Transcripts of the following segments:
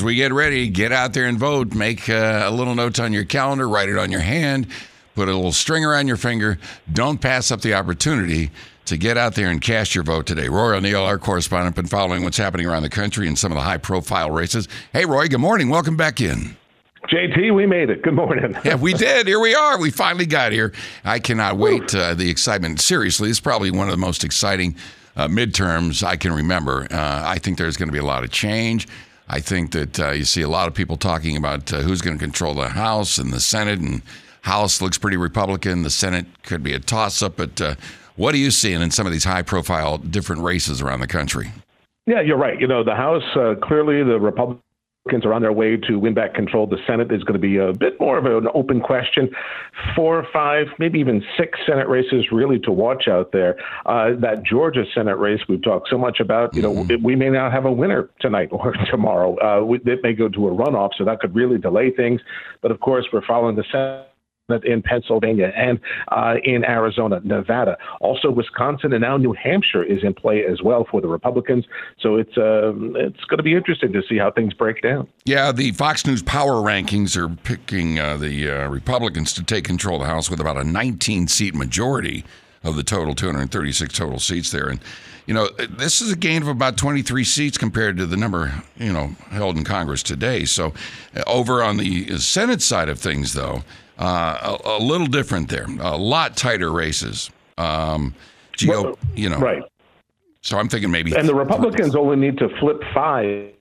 As we get ready, get out there and vote. Make uh, a little note on your calendar, write it on your hand, put a little string around your finger. Don't pass up the opportunity to get out there and cast your vote today. Roy O'Neill, our correspondent, been following what's happening around the country in some of the high profile races. Hey, Roy, good morning. Welcome back in. JT, we made it. Good morning. yeah, we did. Here we are. We finally got here. I cannot wait. Uh, the excitement. Seriously, it's probably one of the most exciting uh, midterms I can remember. Uh, I think there's going to be a lot of change. I think that uh, you see a lot of people talking about uh, who's going to control the House and the Senate, and House looks pretty Republican. The Senate could be a toss up, but uh, what are you seeing in some of these high profile different races around the country? Yeah, you're right. You know, the House, uh, clearly the Republicans are on their way to win back control. The Senate is going to be a bit more of an open question. Four, five, maybe even six Senate races really to watch out there. Uh, that Georgia Senate race we've talked so much about, you know, mm-hmm. we may not have a winner tonight or tomorrow. Uh, we, it may go to a runoff, so that could really delay things. But of course, we're following the Senate in Pennsylvania and uh, in Arizona, Nevada. Also, Wisconsin and now New Hampshire is in play as well for the Republicans. So it's uh, it's going to be interesting to see how things break down. Yeah, the Fox News power rankings are picking uh, the uh, Republicans to take control of the House with about a 19 seat majority of the total 236 total seats there. And you know, this is a gain of about 23 seats compared to the number, you know, held in Congress today. So, uh, over on the Senate side of things, though, uh, a, a, little different there. A lot tighter races. Um, Geo, well, you know, right. So I'm thinking maybe. And the Republicans only need to flip five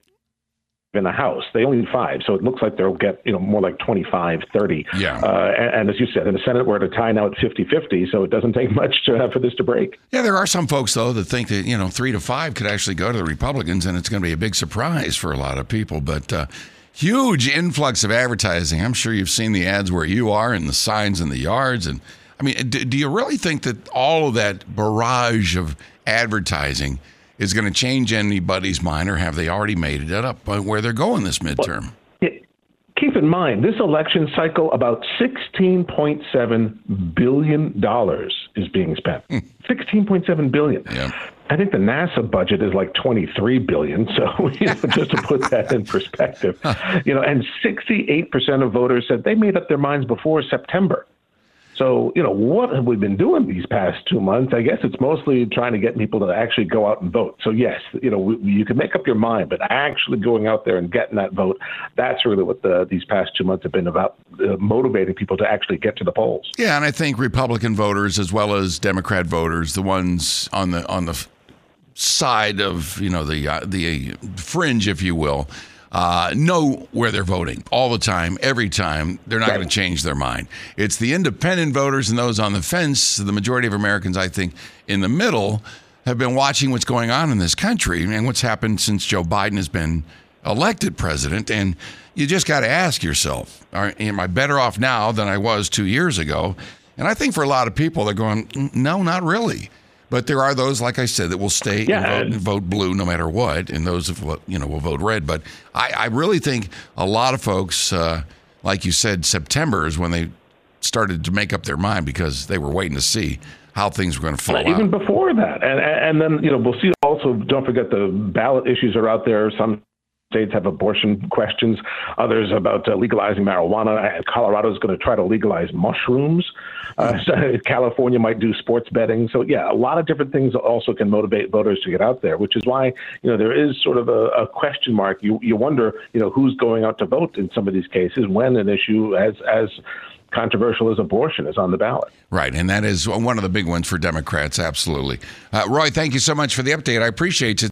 in the House. They only need five, so it looks like they'll get you know more like 25, 30. Yeah. Uh, and, and, as you said, in the Senate we're at a tie now at 50-50, so it doesn't take much to, for this to break. Yeah, there are some folks though that think that you know three to five could actually go to the Republicans, and it's going to be a big surprise for a lot of people, but. Uh, huge influx of advertising. I'm sure you've seen the ads where you are and the signs in the yards. And I mean, do, do you really think that all of that barrage of advertising is going to change anybody's mind, or have they already made it up where they're going this midterm? Well, keep in mind, this election cycle, about $16.7 billion is being spent. Hmm. 16.7 billion. Yeah. I think the NASA budget is like 23 billion. So you know, just to put that in perspective, you know, and 68% of voters said they made up their minds before September. So, you know, what have we been doing these past two months? I guess it's mostly trying to get people to actually go out and vote. So, yes, you know, we, you can make up your mind, but actually going out there and getting that vote, that's really what the, these past two months have been about, uh, motivating people to actually get to the polls. Yeah, and I think Republican voters as well as Democrat voters, the ones on the on the side of you know the uh, the fringe, if you will, uh, know where they're voting all the time, every time. They're not right. going to change their mind. It's the independent voters and those on the fence. The majority of Americans, I think, in the middle, have been watching what's going on in this country and what's happened since Joe Biden has been elected president. And you just got to ask yourself: Am I better off now than I was two years ago? And I think for a lot of people, they're going, mm, no, not really. But there are those, like I said, that will stay yeah. and, vote, and vote blue no matter what, and those of you know will vote red. But I, I really think a lot of folks, uh, like you said, September is when they started to make up their mind because they were waiting to see how things were going to fall out. Even out. before that, and and then you know we'll see. Also, don't forget the ballot issues are out there. Some states have abortion questions, others about uh, legalizing marijuana. Colorado is going to try to legalize mushrooms. Uh, so California might do sports betting. So yeah, a lot of different things also can motivate voters to get out there, which is why you know there is sort of a, a question mark. You you wonder you know who's going out to vote in some of these cases when an issue as as controversial as abortion is on the ballot. Right, and that is one of the big ones for Democrats. Absolutely, uh, Roy. Thank you so much for the update. I appreciate it.